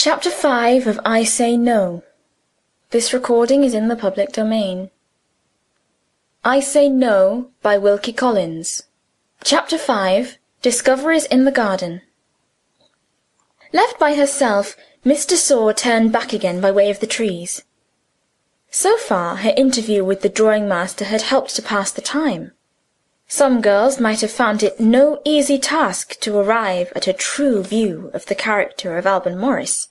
Chapter 5 of I Say No. This recording is in the public domain. I Say No by Wilkie Collins. Chapter 5 Discoveries in the Garden. Left by herself, Miss de Sor turned back again by way of the trees. So far, her interview with the drawing master had helped to pass the time. Some girls might have found it no easy task to arrive at a true view of the character of Alban Morris.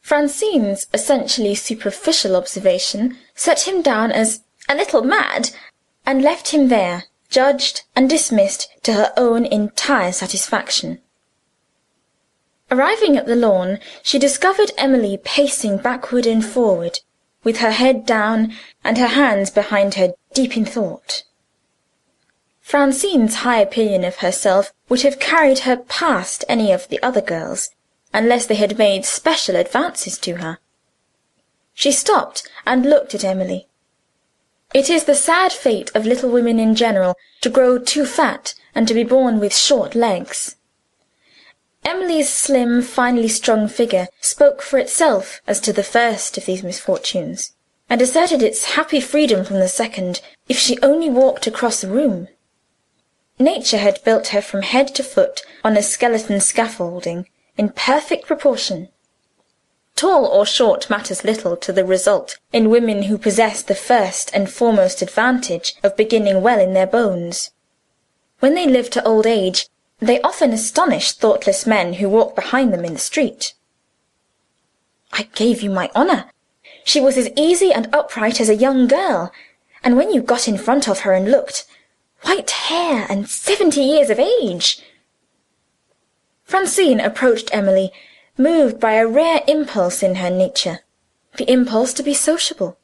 Francine's essentially superficial observation set him down as "a little mad," and left him there, judged and dismissed to her own entire satisfaction. Arriving at the lawn, she discovered Emily pacing backward and forward, with her head down and her hands behind her, deep in thought. Francine's high opinion of herself would have carried her past any of the other girls, unless they had made special advances to her. She stopped and looked at Emily. It is the sad fate of little women in general to grow too fat and to be born with short legs. Emily's slim, finely strung figure spoke for itself as to the first of these misfortunes, and asserted its happy freedom from the second, if she only walked across the room. Nature had built her from head to foot on a skeleton scaffolding, in perfect proportion. Tall or short matters little to the result in women who possess the first and foremost advantage of beginning well in their bones. When they live to old age, they often astonish thoughtless men who walk behind them in the street. I gave you my honor. She was as easy and upright as a young girl, and when you got in front of her and looked white hair and seventy years of age!" Francine approached Emily, moved by a rare impulse in her nature the impulse to be sociable.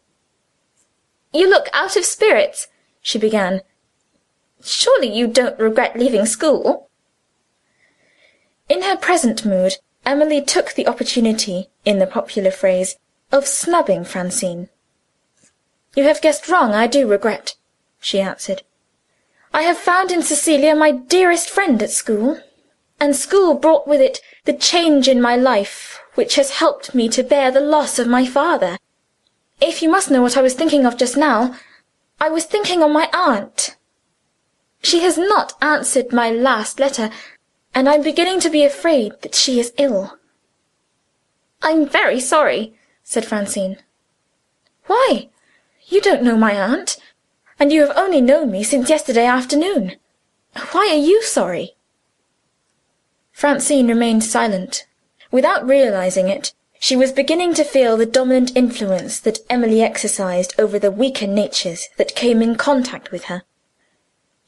"You look out of spirits," she began. "Surely you don't regret leaving school?" In her present mood, Emily took the opportunity, in the popular phrase, of snubbing Francine. "You have guessed wrong. I do regret," she answered. I have found in Cecilia my dearest friend at school; and school brought with it the change in my life which has helped me to bear the loss of my father. If you must know what I was thinking of just now, I was thinking of my aunt. She has not answered my last letter, and I am beginning to be afraid that she is ill." "I'm very sorry," said Francine. "Why? You don't know my aunt and you have only known me since yesterday afternoon. Why are you sorry?" Francine remained silent. Without realizing it, she was beginning to feel the dominant influence that Emily exercised over the weaker natures that came in contact with her.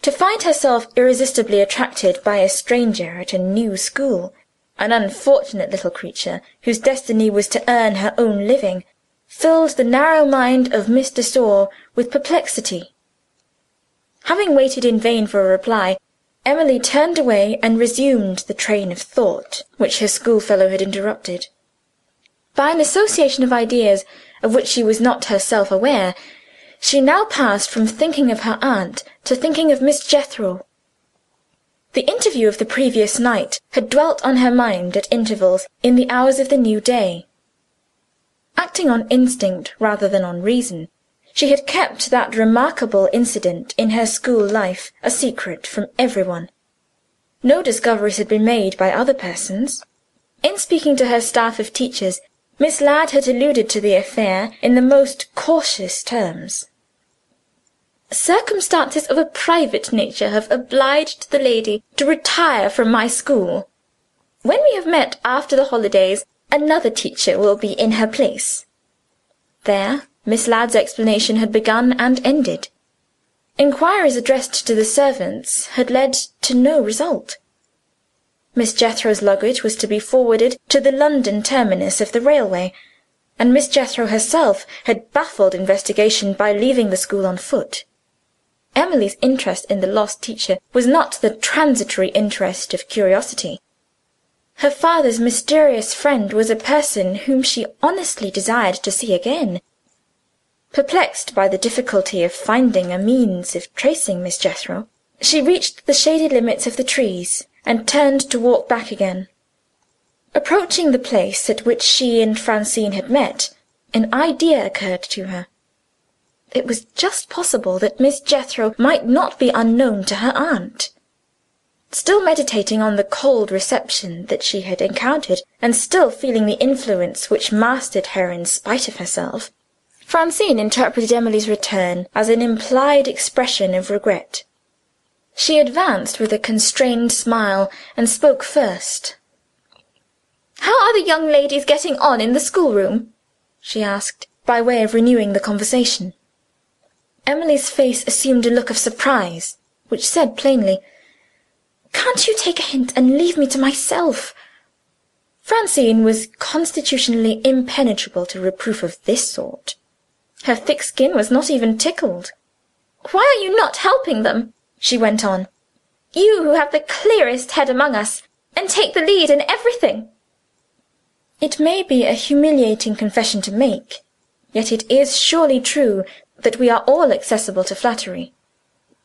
To find herself irresistibly attracted by a stranger at a new school an unfortunate little creature, whose destiny was to earn her own living filled the narrow mind of Miss de Sor with perplexity. Having waited in vain for a reply, Emily turned away and resumed the train of thought which her schoolfellow had interrupted. By an association of ideas of which she was not herself aware, she now passed from thinking of her aunt to thinking of Miss Jethro. The interview of the previous night had dwelt on her mind at intervals in the hours of the new day. Acting on instinct rather than on reason, she had kept that remarkable incident in her school life a secret from every one. No discoveries had been made by other persons. In speaking to her staff of teachers, Miss Ladd had alluded to the affair in the most cautious terms. "Circumstances of a private nature have obliged the lady to retire from my school. When we have met after the holidays, another teacher will be in her place." There Miss Ladd's explanation had begun and ended. Inquiries addressed to the servants had led to no result. Miss Jethro's luggage was to be forwarded to the London terminus of the railway, and Miss Jethro herself had baffled investigation by leaving the school on foot. Emily's interest in the lost teacher was not the transitory interest of curiosity. Her father's mysterious friend was a person whom she honestly desired to see again. Perplexed by the difficulty of finding a means of tracing Miss Jethro, she reached the shaded limits of the trees, and turned to walk back again. Approaching the place at which she and Francine had met, an idea occurred to her. It was just possible that Miss Jethro might not be unknown to her aunt. Still meditating on the cold reception that she had encountered, and still feeling the influence which mastered her in spite of herself, Francine interpreted Emily's return as an implied expression of regret. She advanced with a constrained smile, and spoke first. "How are the young ladies getting on in the schoolroom?" she asked, by way of renewing the conversation. Emily's face assumed a look of surprise, which said plainly. Can't you take a hint and leave me to myself?" Francine was constitutionally impenetrable to reproof of this sort. Her thick skin was not even tickled. "Why are you not helping them?" she went on. "You who have the clearest head among us, and take the lead in everything." It may be a humiliating confession to make, yet it is surely true that we are all accessible to flattery.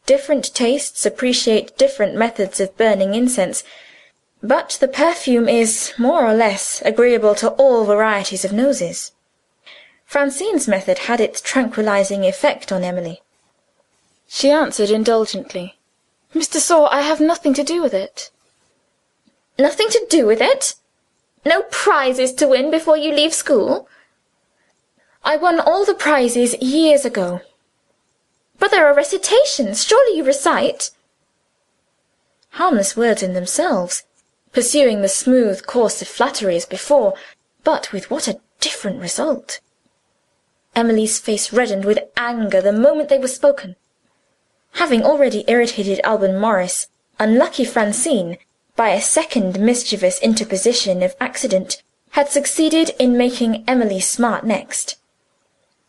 Different tastes appreciate different methods of burning incense, but the perfume is, more or less, agreeable to all varieties of noses. Francine's method had its tranquilizing effect on Emily. She answered indulgently, "Miss de Sor, I have nothing to do with it." "Nothing to do with it? No prizes to win before you leave school?" "I won all the prizes years ago. "But there are recitations. Surely you recite?" Harmless words in themselves, pursuing the smooth course of flattery as before, but with what a different result! Emily's face reddened with anger the moment they were spoken. Having already irritated Alban Morris, unlucky Francine, by a second mischievous interposition of accident, had succeeded in making Emily smart next.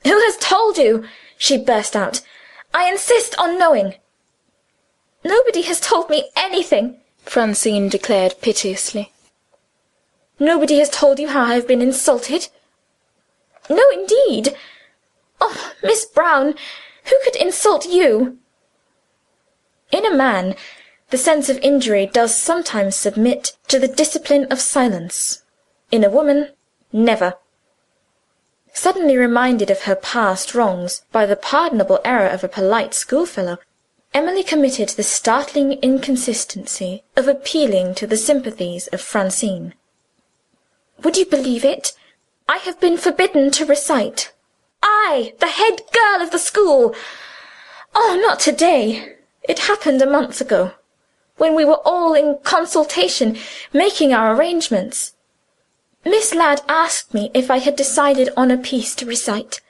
"Who has told you?" she burst out. I insist on knowing." "Nobody has told me anything," Francine declared piteously. "Nobody has told you how I have been insulted?" "No, indeed. Oh, Miss Brown, who could insult you?" In a man, the sense of injury does sometimes submit to the discipline of silence. In a woman, never. Suddenly reminded of her past wrongs by the pardonable error of a polite schoolfellow, Emily committed the startling inconsistency of appealing to the sympathies of Francine. "Would you believe it? I have been forbidden to recite. I, the head girl of the school! Oh, not to day! It happened a month ago, when we were all in consultation, making our arrangements. Miss Ladd asked me if I had decided on a piece to recite.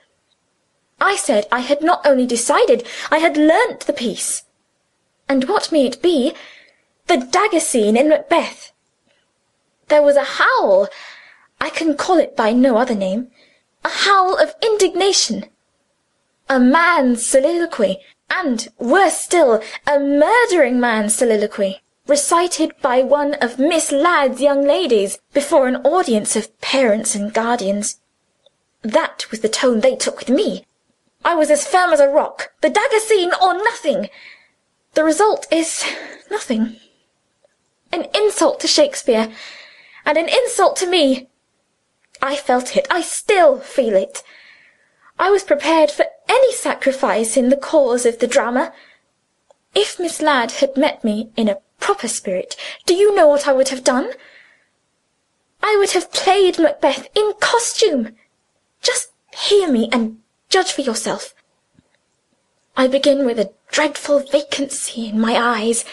I said I had not only decided, I had learnt the piece. And what may it be? The dagger scene in Macbeth. There was a howl I can call it by no other name a howl of indignation. A man's soliloquy, and, worse still, a murdering man's soliloquy recited by one of Miss Ladd's young ladies before an audience of parents and guardians. That was the tone they took with me. I was as firm as a rock. The dagger scene or nothing. The result is nothing. An insult to Shakespeare, and an insult to me. I felt it. I still feel it. I was prepared for any sacrifice in the cause of the drama. If Miss Ladd had met me in a proper spirit, do you know what I would have done? I would have played Macbeth in costume. Just hear me, and judge for yourself. I begin with a dreadful vacancy in my eyes,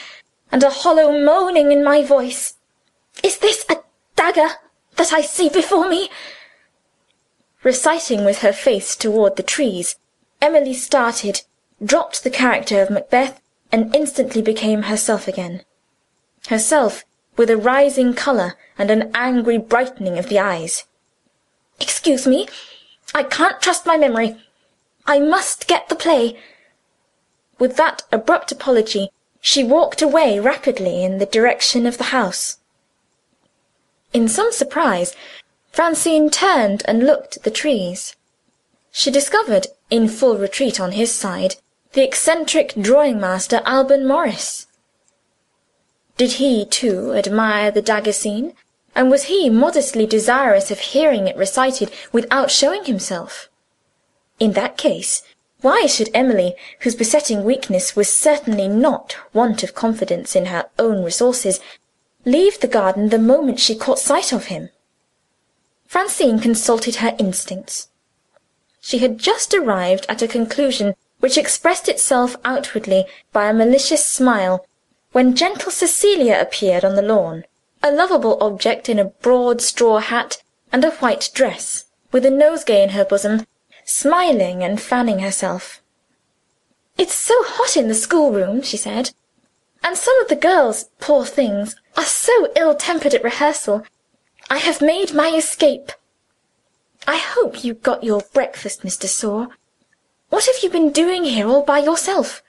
and a hollow moaning in my voice. Is this a dagger that I see before me? Reciting with her face toward the trees, Emily started, dropped the character of Macbeth, and instantly became herself again herself with a rising color and an angry brightening of the eyes. "Excuse me! I can't trust my memory. I must get the play." With that abrupt apology, she walked away rapidly in the direction of the house. In some surprise, Francine turned and looked at the trees. She discovered, in full retreat on his side, the eccentric drawing master Alban Morris. Did he, too, admire the dagger scene, and was he modestly desirous of hearing it recited without showing himself? In that case, why should Emily, whose besetting weakness was certainly not want of confidence in her own resources, leave the garden the moment she caught sight of him? Francine consulted her instincts. She had just arrived at a conclusion which expressed itself outwardly by a malicious smile, when gentle Cecilia appeared on the lawn, a lovable object in a broad straw hat and a white dress, with a nosegay in her bosom smiling and fanning herself. "It's so hot in the schoolroom," she said. "And some of the girls, poor things, are so ill tempered at rehearsal. I have made my escape. I hope you got your breakfast, Miss de Sor. What have you been doing here all by yourself?"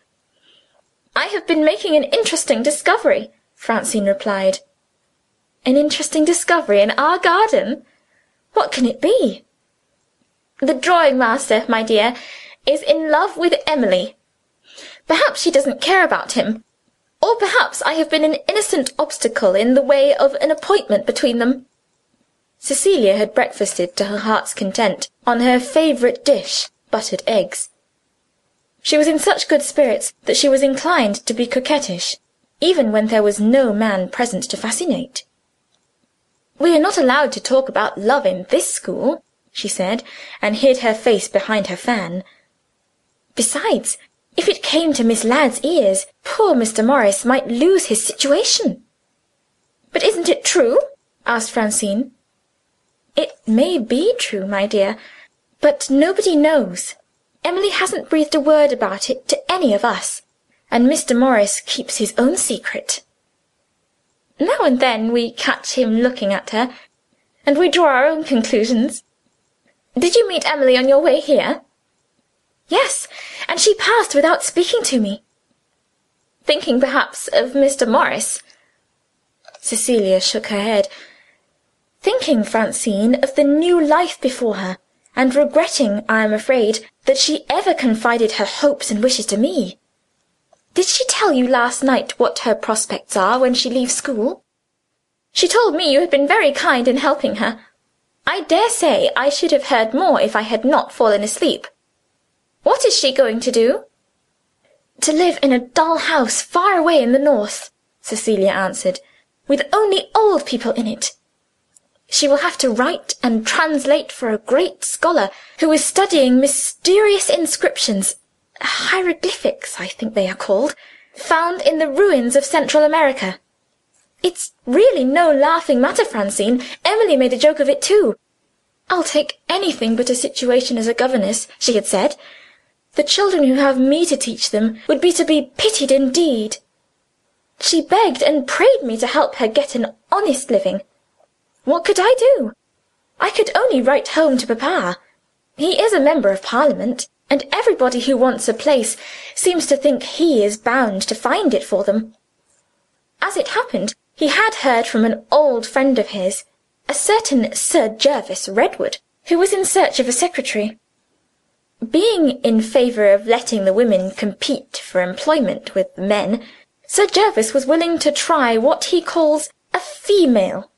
"I have been making an interesting discovery," Francine replied. "An interesting discovery in our garden? What can it be?" The drawing master, my dear, is in love with Emily. Perhaps she doesn't care about him; or perhaps I have been an innocent obstacle in the way of an appointment between them." Cecilia had breakfasted to her heart's content on her favorite dish, buttered eggs. She was in such good spirits that she was inclined to be coquettish, even when there was no man present to fascinate. "We are not allowed to talk about love in this school she said, and hid her face behind her fan. Besides, if it came to Miss Ladd's ears, poor Mr. Morris might lose his situation. "But isn't it true?" asked Francine. "It may be true, my dear, but nobody knows. Emily hasn't breathed a word about it to any of us, and Mr. Morris keeps his own secret. Now and then we catch him looking at her, and we draw our own conclusions. Did you meet Emily on your way here?" "Yes; and she passed without speaking to me." "Thinking, perhaps, of Mr. Morris?" Cecilia shook her head. "Thinking, Francine, of the new life before her, and regretting, I am afraid, that she ever confided her hopes and wishes to me. Did she tell you last night what her prospects are when she leaves school?" "She told me you had been very kind in helping her. I dare say I should have heard more if I had not fallen asleep. What is she going to do?" "To live in a dull house far away in the north," Cecilia answered, "with only old people in it. She will have to write and translate for a great scholar who is studying mysterious inscriptions hieroglyphics, I think they are called found in the ruins of Central America. It's really no laughing matter, Francine. Emily made a joke of it too. "I'll take anything but a situation as a governess," she had said. "The children who have me to teach them would be to be pitied indeed." She begged and prayed me to help her get an honest living. What could I do? I could only write home to papa. He is a member of Parliament, and everybody who wants a place seems to think he is bound to find it for them. As it happened. He had heard from an old friend of his, a certain Sir Jervis Redwood, who was in search of a secretary. Being in favor of letting the women compete for employment with the men, Sir Jervis was willing to try what he calls a female.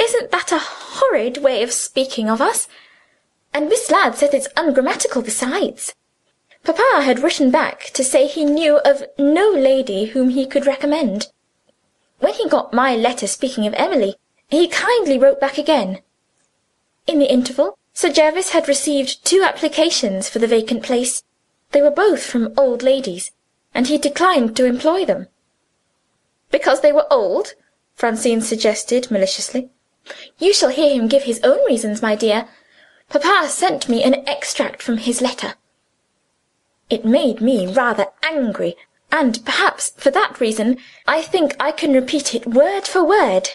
Isn't that a horrid way of speaking of us? And Miss Ladd says it's ungrammatical besides. Papa had written back to say he knew of no lady whom he could recommend. When he got my letter speaking of Emily, he kindly wrote back again. In the interval, Sir Jervis had received two applications for the vacant place. They were both from old ladies, and he declined to employ them. "Because they were old?" Francine suggested maliciously. "You shall hear him give his own reasons, my dear. Papa sent me an extract from his letter. It made me rather angry and perhaps for that reason I think I can repeat it word for word.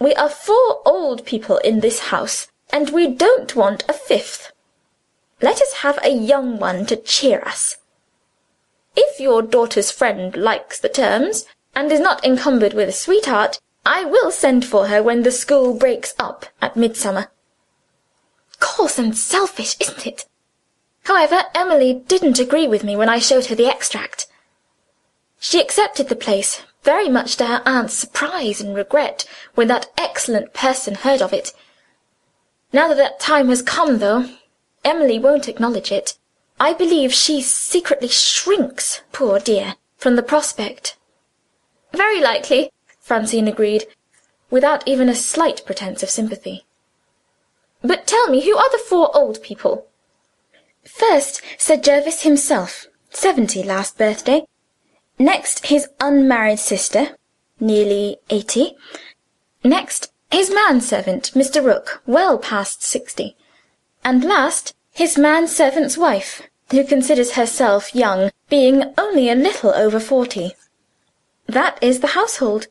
We are four old people in this house, and we don't want a fifth. Let us have a young one to cheer us. If your daughter's friend likes the terms, and is not encumbered with a sweetheart, I will send for her when the school breaks up at Midsummer. Coarse and selfish, isn't it? However, Emily didn't agree with me when I showed her the extract. She accepted the place, very much to her aunt's surprise and regret when that excellent person heard of it. Now that that time has come, though, Emily won't acknowledge it. I believe she secretly shrinks, poor dear, from the prospect." "Very likely," Francine agreed, without even a slight pretence of sympathy. "But tell me, who are the four old people?" "First, Sir Jervis himself, seventy last birthday. Next, his unmarried sister, nearly eighty. Next, his man servant, Mr. Rook, well past sixty. And last, his man servant's wife, who considers herself young, being only a little over forty. That is the household.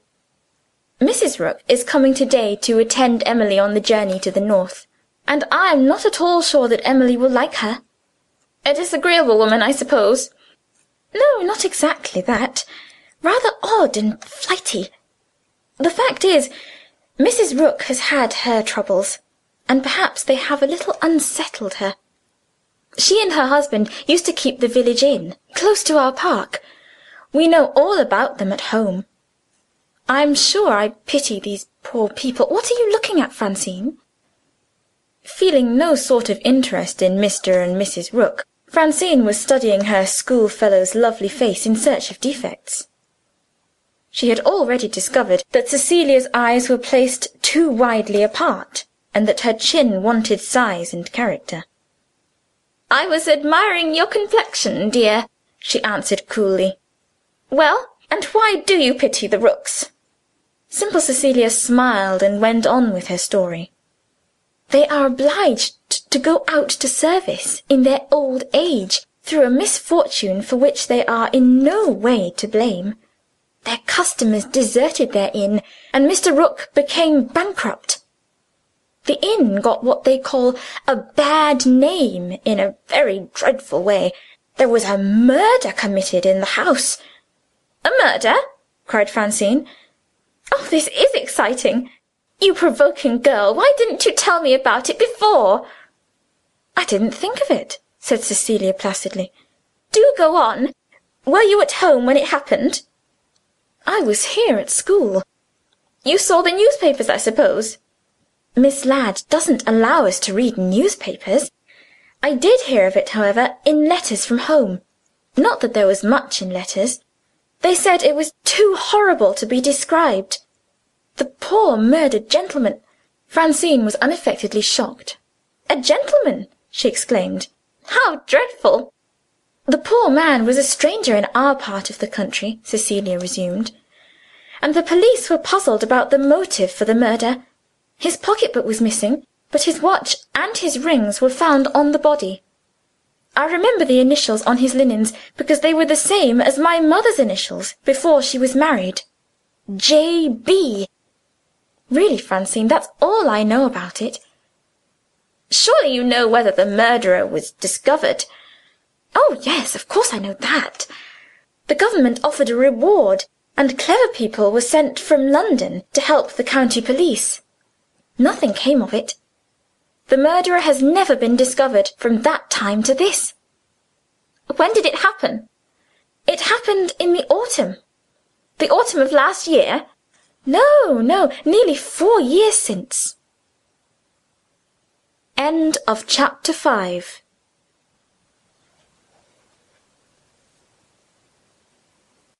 Mrs. Rook is coming to day to attend Emily on the journey to the north, and I am not at all sure that Emily will like her. A disagreeable woman, I suppose?" "No, not exactly that. Rather odd and flighty. The fact is, Mrs. Rook has had her troubles, and perhaps they have a little unsettled her. She and her husband used to keep the village inn, close to our park. We know all about them at home. I'm sure I pity these poor people. What are you looking at, Francine?" Feeling no sort of interest in Mr. and Mrs. Rook. Francine was studying her schoolfellow's lovely face in search of defects. She had already discovered that Cecilia's eyes were placed too widely apart, and that her chin wanted size and character. "I was admiring your complexion, dear," she answered coolly. "Well, and why do you pity the Rooks?" Simple Cecilia smiled and went on with her story. They are obliged to go out to service, in their old age, through a misfortune for which they are in no way to blame. Their customers deserted their inn, and Mr. Rook became bankrupt. The inn got what they call a bad name in a very dreadful way. There was a murder committed in the house." "A murder?" cried Francine. "Oh, this is exciting! You provoking girl, why didn't you tell me about it before?" "I didn't think of it," said Cecilia placidly. "Do go on. Were you at home when it happened?" "I was here at school." "You saw the newspapers, I suppose?" "Miss Ladd doesn't allow us to read newspapers. I did hear of it, however, in letters from home. Not that there was much in letters. They said it was too horrible to be described. The poor murdered gentleman Francine was unaffectedly shocked. "A gentleman!" she exclaimed. "How dreadful!" "The poor man was a stranger in our part of the country," Cecilia resumed, "and the police were puzzled about the motive for the murder. His pocketbook was missing, but his watch and his rings were found on the body. I remember the initials on his linens, because they were the same as my mother's initials before she was married J. B. Really, Francine, that's all I know about it." "Surely you know whether the murderer was discovered?" "Oh, yes, of course I know that. The government offered a reward, and clever people were sent from London to help the county police. Nothing came of it. The murderer has never been discovered from that time to this." "When did it happen?" "It happened in the autumn." "The autumn of last year?" "No, no; nearly four years since." End of Chapter 5